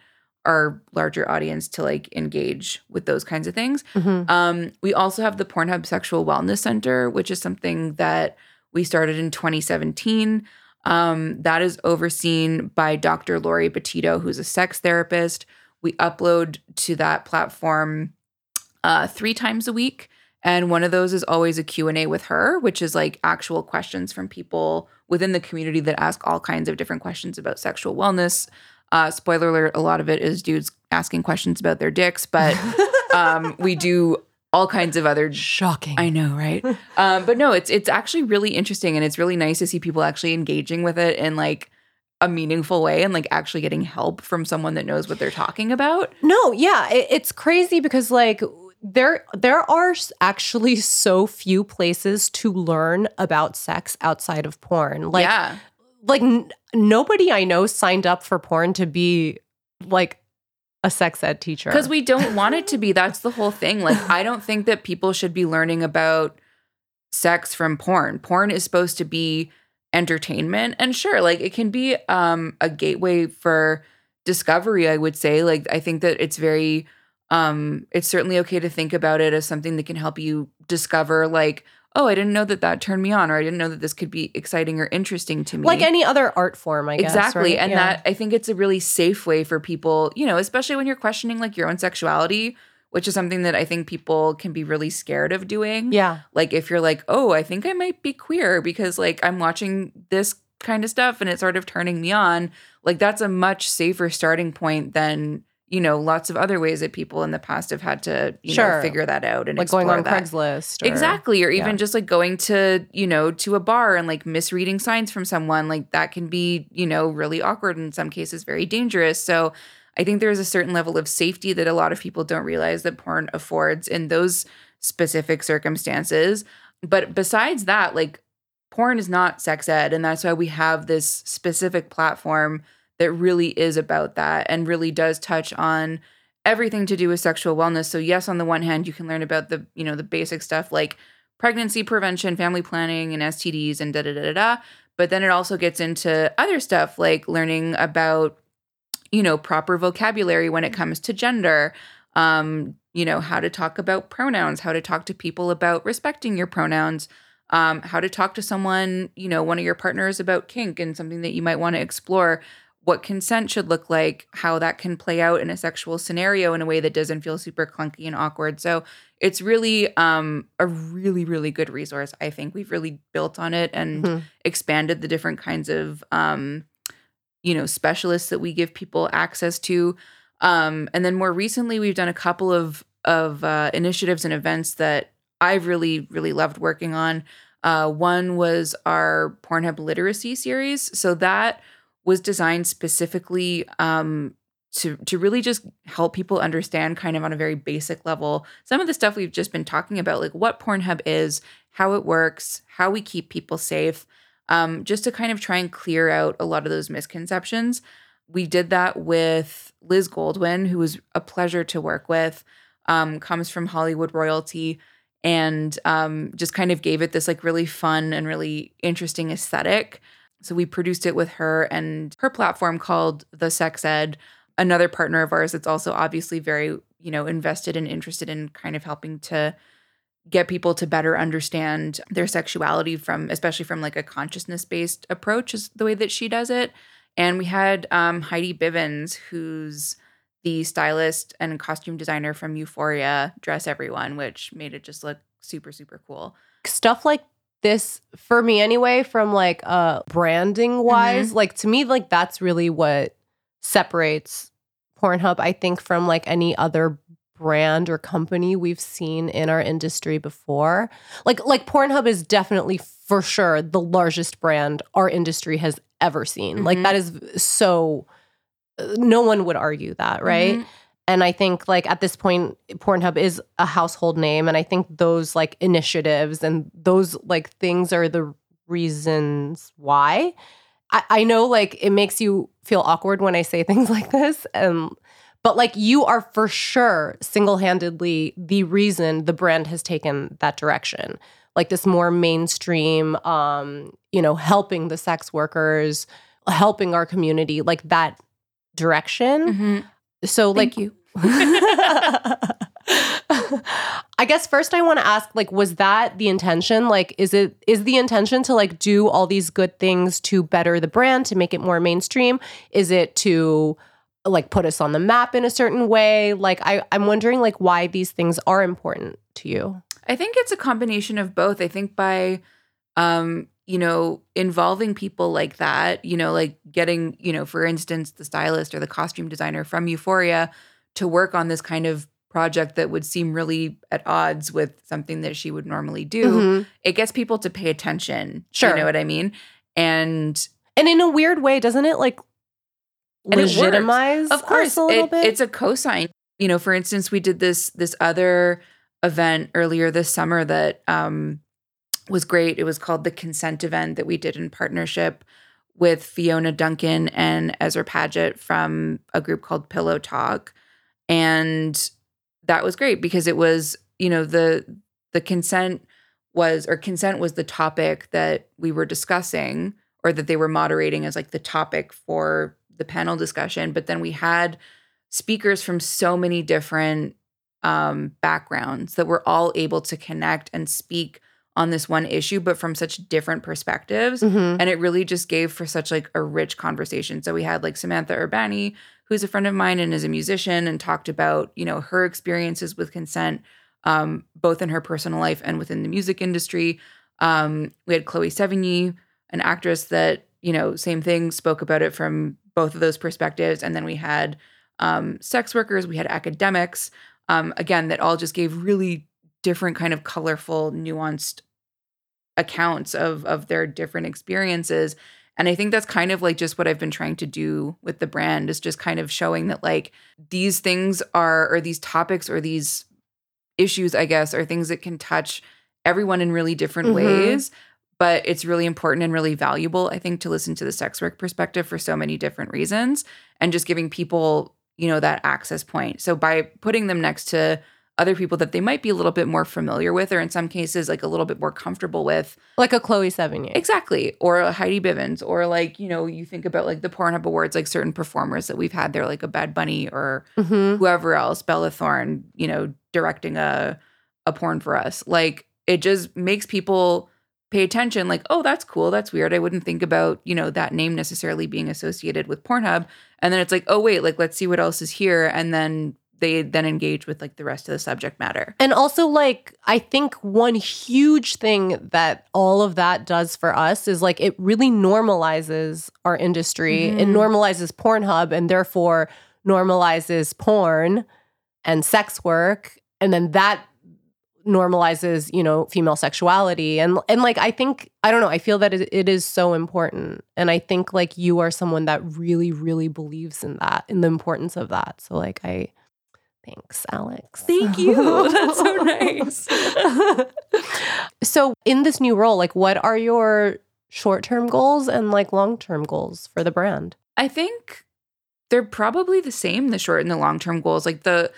our larger audience to like engage with those kinds of things Mhm. um, we also have the Pornhub Sexual Wellness Center, which is something that we started in 2017. Um, that is overseen by Dr. Laurie Betito, who's a sex therapist. We upload to that platform uh, three times a week. And one of those is always a Q&A with her, which is like actual questions from people within the community that ask all kinds of different questions about sexual wellness. Uh, spoiler alert: a lot of it is dudes asking questions about their dicks, but um, we do all kinds of other Shocking. I know, right? um, but no, it's it's actually really interesting, and it's really nice to see people actually engaging with it in like a meaningful way and like actually getting help from someone that knows what they're talking about. No, yeah, it, it's crazy because like there there are actually so few places to learn about sex outside of porn. Like yeah, like n- nobody I know signed up for porn to be like a sex ed teacher. because we don't want it to be. That's the whole thing. Like, I don't think that people should be learning about sex from porn. Porn is supposed to be entertainment, and sure, like it can be um, a gateway for discovery. I would say, like, I think that it's very um it's certainly okay to think about it as something that can help you discover like oh i didn't know that that turned me on or i didn't know that this could be exciting or interesting to me like any other art form, I guess. exactly right? and Yeah. that i think it's a really safe way for people you know especially when you're questioning like your own sexuality which is something that i think people can be really scared of doing Yeah. like if you're like oh i think i might be queer because like i'm watching this kind of stuff and it's sort of turning me on like that's a much safer starting point than you know lots of other ways that people in the past have had to you know figure that out and Like going on that. Craigslist. Or, Exactly. Or even yeah. just like going to, you know, to a bar and like misreading signs from someone, like that can be, you know, really awkward in some cases, very dangerous. So I think there's a certain level of safety that a lot of people don't realize that porn affords in those specific circumstances. But besides that, like porn is not sex ed. And that's why we have this specific platform that really is about that and really does touch on everything to do with sexual wellness. So yes, on the one hand, you can learn about the, you know, the basic stuff like pregnancy prevention, family planning, and STDs and da da da da da. But then it also gets into other stuff like learning about, you know, proper vocabulary when it comes to gender. Um, you know, how to talk about pronouns, how to talk to people about respecting your pronouns, um, how to talk to someone, you know, one of your partners about kink and something that you might want to explore what consent should look like, how that can play out in a sexual scenario in a way that doesn't feel super clunky and awkward. So it's really um, a really, really good resource. I think we've really built on it and Mhm. expanded the different kinds of, um, you know, specialists that we give people access to. Um, and then more recently, we've done a couple of of uh, initiatives and events that I've really, really loved working on. Uh, one was our Pornhub literacy series. So that was designed specifically um, to to really just help people understand, kind of on a very basic level, some of the stuff we've just been talking about, like what Pornhub is, how it works, how we keep people safe, um, just to kind of try and clear out a lot of those misconceptions. We did that with Liz Goldwyn, who was a pleasure to work with, um, comes from Hollywood royalty, and um, just kind of gave it this like really fun and really interesting aesthetic. So we produced it with her and her platform called The Sex Ed, another partner of ours that's also obviously very, you know, invested and interested in kind of helping to get people to better understand their sexuality from especially from like a consciousness based approach is the way that she does it. And we had um, Heidi Bivens, who's the stylist and costume designer from Euphoria, dress everyone, which made it just look super, super cool. stuff like this for me anyway from like uh branding wise like to me like that's really what separates Pornhub I think from like any other brand or company we've seen in our industry before like like Pornhub is definitely for sure the largest brand our industry has ever seen like Mhm. that is so uh, no one would argue that right Mhm. And I think like at this point, Pornhub is a household name. And I think those like initiatives and those like things are the reasons why. I, I know like it makes you feel awkward when I say things like this. And but like you are for sure single-handedly the reason the brand has taken that direction. Like this more mainstream, um, you know, helping the sex workers, helping our community, like that direction. Mhm. So like you. I guess first I want to ask like was that the intention like is it is the intention to like do all these good things to better the brand to make it more mainstream is it to like put us on the map in a certain way like I I'm wondering like why these things are important to you I think it's a combination of both. I think by um, you know, involving people like that, you know, like getting, you know, for instance, the stylist or the costume designer from Euphoria to work on this kind of project that would seem really at odds with something that she would normally do, Mhm. it gets people to pay attention. Sure. You know what I mean? And And in a weird way, doesn't it like And it legitimize of course us a little it- bit? it's a cosign you know for instance we did this this other event earlier this summer that um was great. It was called the consent event that we did in partnership with fiona duncan and ezra paget from a group called pillow talk. And that was great because it was you know the the consent was or consent was the topic that we were discussing or that they were moderating as like the topic for the panel discussion. But then we had speakers from so many different um, backgrounds that were all able to connect and speak on this one issue but from such different perspectives. Mhm. and it really just gave for such like a rich conversation. So we had like samantha urbani who's a friend of mine and is a musician and talked about you know her experiences with consent um, both in her personal life and within the music industry. Um, we had chloe sevigny an actress that you know same thing spoke about it from both of those perspectives. And then we had um, sex workers we had academics um, again that all just gave really different kind of colorful nuanced accounts of of their different experiences. And i think that's kind of like just what i've been trying to do with the brand is just kind of showing that like these things are or these topics or these issues i guess are things that can touch everyone in really different Mhm. ways. But it's really important and really valuable i think to listen to the sex work perspective for so many different reasons and just giving people you know that access point. So by putting them next to other people that they might be a little bit more familiar with or in some cases like a little bit more comfortable with like a Chloe Sevigny. exactly or a heidi bivens or like you know you think about like the pornhub awards like certain performers that we've had there like a bad bunny or Mhm. whoever else, Bella Thorne, you know, directing a a porn for us. Like it just makes people pay attention like, "Oh, that's cool. That's weird. I wouldn't think about, you know, that name necessarily being associated with Pornhub." And then it's like, "Oh, wait, like let's see what else is here." And then they then engage with like the rest of the subject matter. And also, like, I think one huge thing that all of that does for us is like it really normalizes our industry. It Mhm. normalizes Pornhub and therefore normalizes porn and sex work. And then that normalizes, you know, female sexuality. And and like I think, I don't know, I feel that it, it is so important. And I think like you are someone that really, really believes in that, in the importance of that. So like I thanks, Alex. Thank you. That's so nice. so in this new role, like what are your short-term goals and like long-term goals for the brand? I think they're probably the same the short and the long term goals. Like the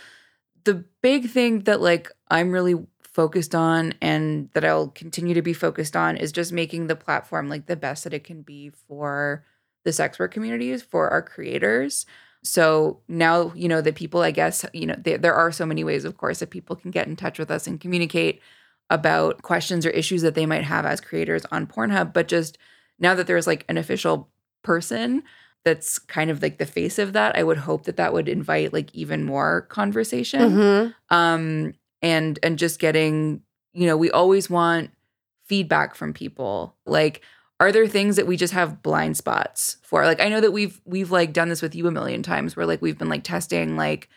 the big thing that like I'm really focused on and that I'll continue to be focused on is just making the platform like the best that it can be for the sex work communities, for our creators. So now, you know, that people, I guess, you know, there there are so many ways, of course, that people can get in touch with us and communicate about questions or issues that they might have as creators on Pornhub. But just now that there's like an official person that's kind of like the face of that, I would hope that that would invite like even more conversation Mhm. um and and just getting you know we always want feedback from people like are there things that we just have blind spots for? Like i know that we've we've like done this with you a million times where like we've been like testing like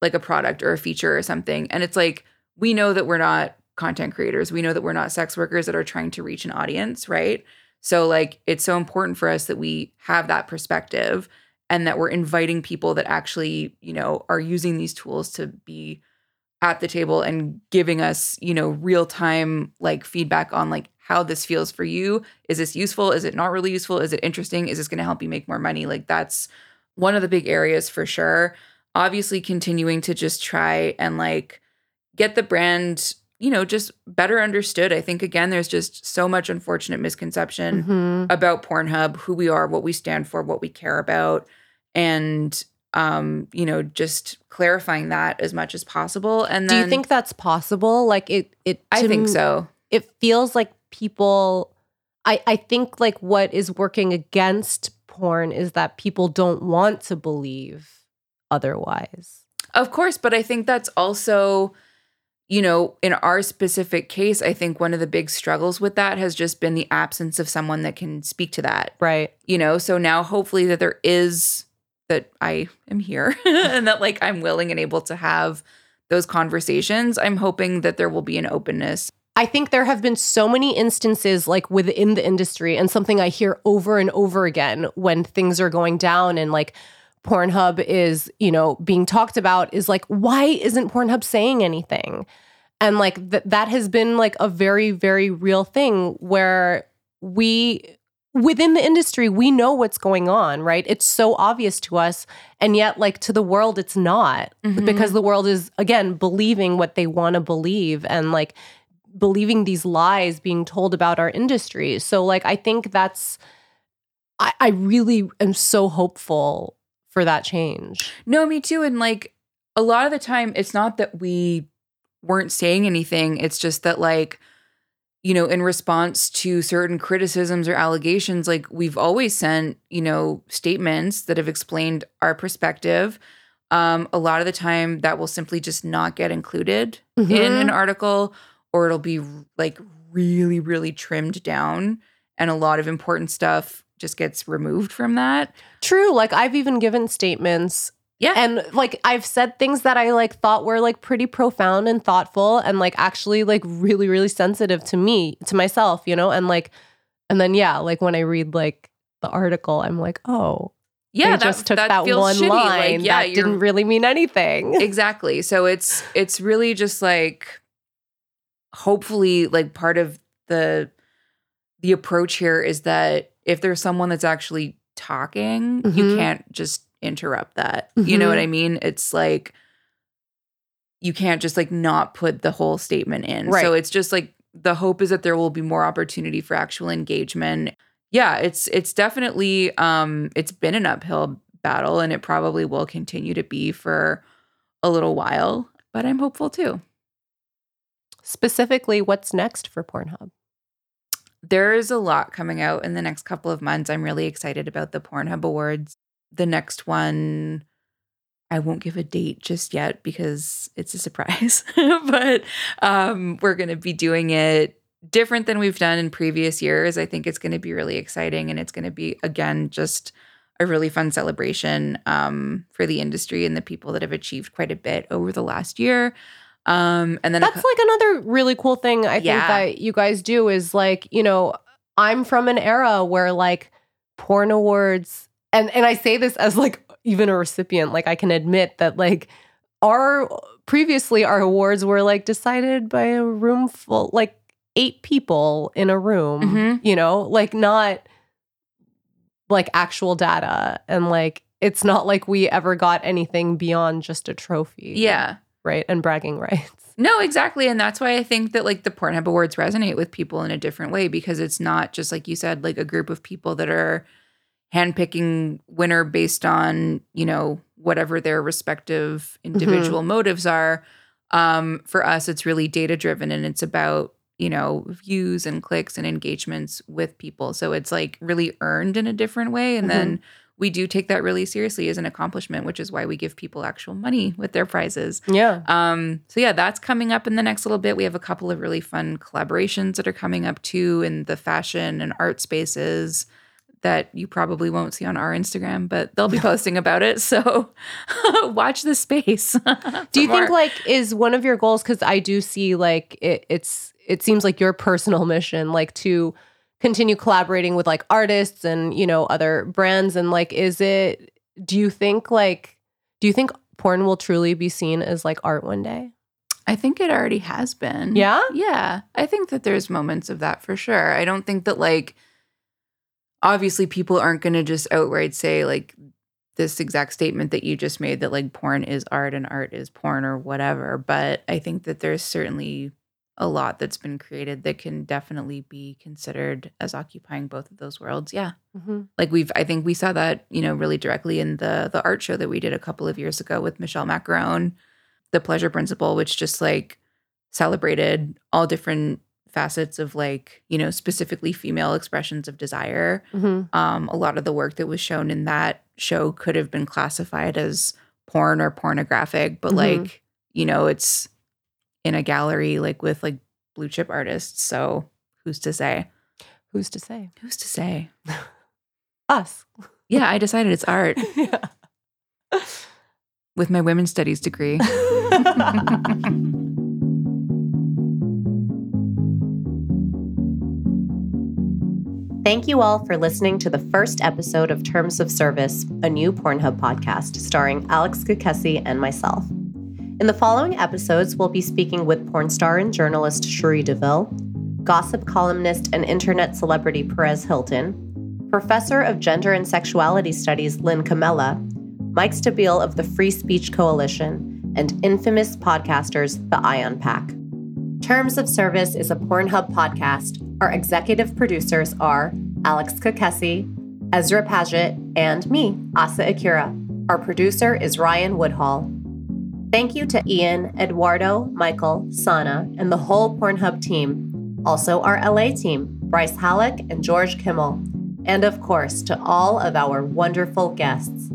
like a product or a feature or something and it's like we know that we're not content creators. We know that we're not sex workers that are trying to reach an audience right? So like it's so important for us that we have that perspective and that we're inviting people that actually, you know, are using these tools to be at the table and giving us, you know, real time like feedback on like how this feels for you. Is this useful? Is it not really useful? Is it interesting? Is this going to help you make more money? Like that's one of the big areas for sure. Obviously continuing to just try and like get the brand, you know, just better understood. I think again there's just so much unfortunate misconception Mhm. about Pornhub, who we are, what we stand for, what we care about, and um, you know, just clarifying that as much as possible. And Do you think that's possible? Like it it I think m- so. It feels like people I I think like what is working against porn is that people don't want to believe otherwise. Of course, but I think that's also you know, in our specific case, I think one of the big struggles with that has just been the absence of someone that can speak to that. Right. You know, so now hopefully that there is that I am here and that like I'm willing and able to have those conversations. I'm hoping that there will be an openness. I think there have been so many instances like within the industry and something I hear over and over again when things are going down and like Pornhub is, you know, being talked about is like, why isn't Pornhub saying anything? And like th- that has been like a very, very real thing where we, within the industry, we know what's going on, right? It's so obvious to us. And yet, like to the world, it's not Mhm. because the world is, again, believing what they want to believe and like believing these lies being told about our industry. So, like, I think that's, I, I really am so hopeful for that change. No, me too. And like a lot of the time, it's not that we weren't saying anything. It's just that, like, you know, in response to certain criticisms or allegations, like we've always sent, you know, statements that have explained our perspective. Um, a lot of the time, that will simply just not get included in Mhm. an article, or it'll be like really, really trimmed down. And a lot of important stuff just gets removed from that. True. Like, I've even given statements Yeah. and like I've said things that I like thought were like pretty profound and thoughtful and like actually like really, really sensitive to me, to myself, you know? And like, and then yeah, like when I read like the article, I'm like, oh, yeah, they just took that, feels one shitty. line Like, yeah, that didn't really mean anything. exactly so it's it's really just like hopefully like part of the the approach here is that if there's someone that's actually talking you Mhm. can't just interrupt that you know what Mhm. i mean it's like you can't just like not put the whole statement in Right. so it's just like the hope is that there will be more opportunity for actual engagement yeah it's it's definitely um it's been an uphill battle and it probably will continue to be for a little while but i'm hopeful too Specifically, what's next for Pornhub? there's a lot coming out in the next couple of months. I'm really excited about the pornhub awards. The next one i won't give a date just yet because it's a surprise but um we're going to be doing it different than we've done in previous years. I think it's going to be really exciting and it's going to be again just a really fun celebration um, for the industry and the people that have achieved quite a bit over the last year um, and then That's cou- like another really cool thing I Yeah. think that you guys do is like, you know, I'm from an era where like porn awards and and I say this as like even a recipient, like I can admit that like our previously our awards were like decided by a room full like eight people in a room, Mhm. you know, like not like actual data and like it's not like we ever got anything beyond just a trophy. yeah Right. And bragging rights. No, exactly. And that's why I think that like the Pornhub Awards resonate with people in a different way because it's not just like you said, like a group of people that are handpicking winner based on, you know, whatever their respective individual motives are. Um, for us, it's really data driven and it's about, you know, views and clicks and engagements with people. So it's like really earned in a different way. And then we do take that really seriously as an accomplishment, which is why we give people actual money with their prizes. Yeah. Um, so yeah, that's coming up in the next little bit. We have a couple of really fun collaborations that are coming up too in the fashion and art spaces that you probably won't see on our Instagram, but they'll be posting about it. So watch the space. Do you think like is one of your goals because I do see like it, it's it seems like your personal mission like to continue collaborating with like artists and you know other brands and like is it do you think like do you think porn will truly be seen as like art one day? I think it already has been. Yeah? Yeah. I think that there's moments of that for sure. I don't think that like obviously people aren't going to just outright say like this exact statement that you just made that like porn is art and art is porn or whatever, but I think that there's certainly a lot that's been created that can definitely be considered as occupying both of those worlds. Yeah. Mm-hmm. Like we've I think we saw that, you know, really directly in the the art show that we did a couple of years ago with Michelle Macaron, The Pleasure Principle, which just like celebrated all different facets of like, you know, specifically female expressions of desire. Mm-hmm. Um, a lot of the work that was shown in that show could have been classified as porn or pornographic, but Mhm. like, you know, it's in a gallery like with like blue chip artists. So who's to say? Who's to say? Who's to say? Us. Yeah, I decided it's art yeah. with my women's studies degree. Thank you all for listening to the first episode of Terms of Service, a new Pornhub podcast starring Alex Kekesi and myself. In the following episodes, we'll be speaking with porn star and journalist Cherie DeVille, gossip columnist and internet celebrity Perez Hilton, professor of gender and sexuality studies Lynn Comella, Mike Stabile of the Free Speech Coalition, and infamous podcasters, the Ion Pack. Terms of Service is a Pornhub podcast. Our executive producers are Alex Kekesi, Ezra Paget, and me, Asa Akira. Our producer is Ryan Woodhall. Thank you to Ian, Eduardo, Michael, Sana, and the whole Pornhub team. Also, our LA team, Bryce Halleck and George Kimmel. And of course, to all of our wonderful guests.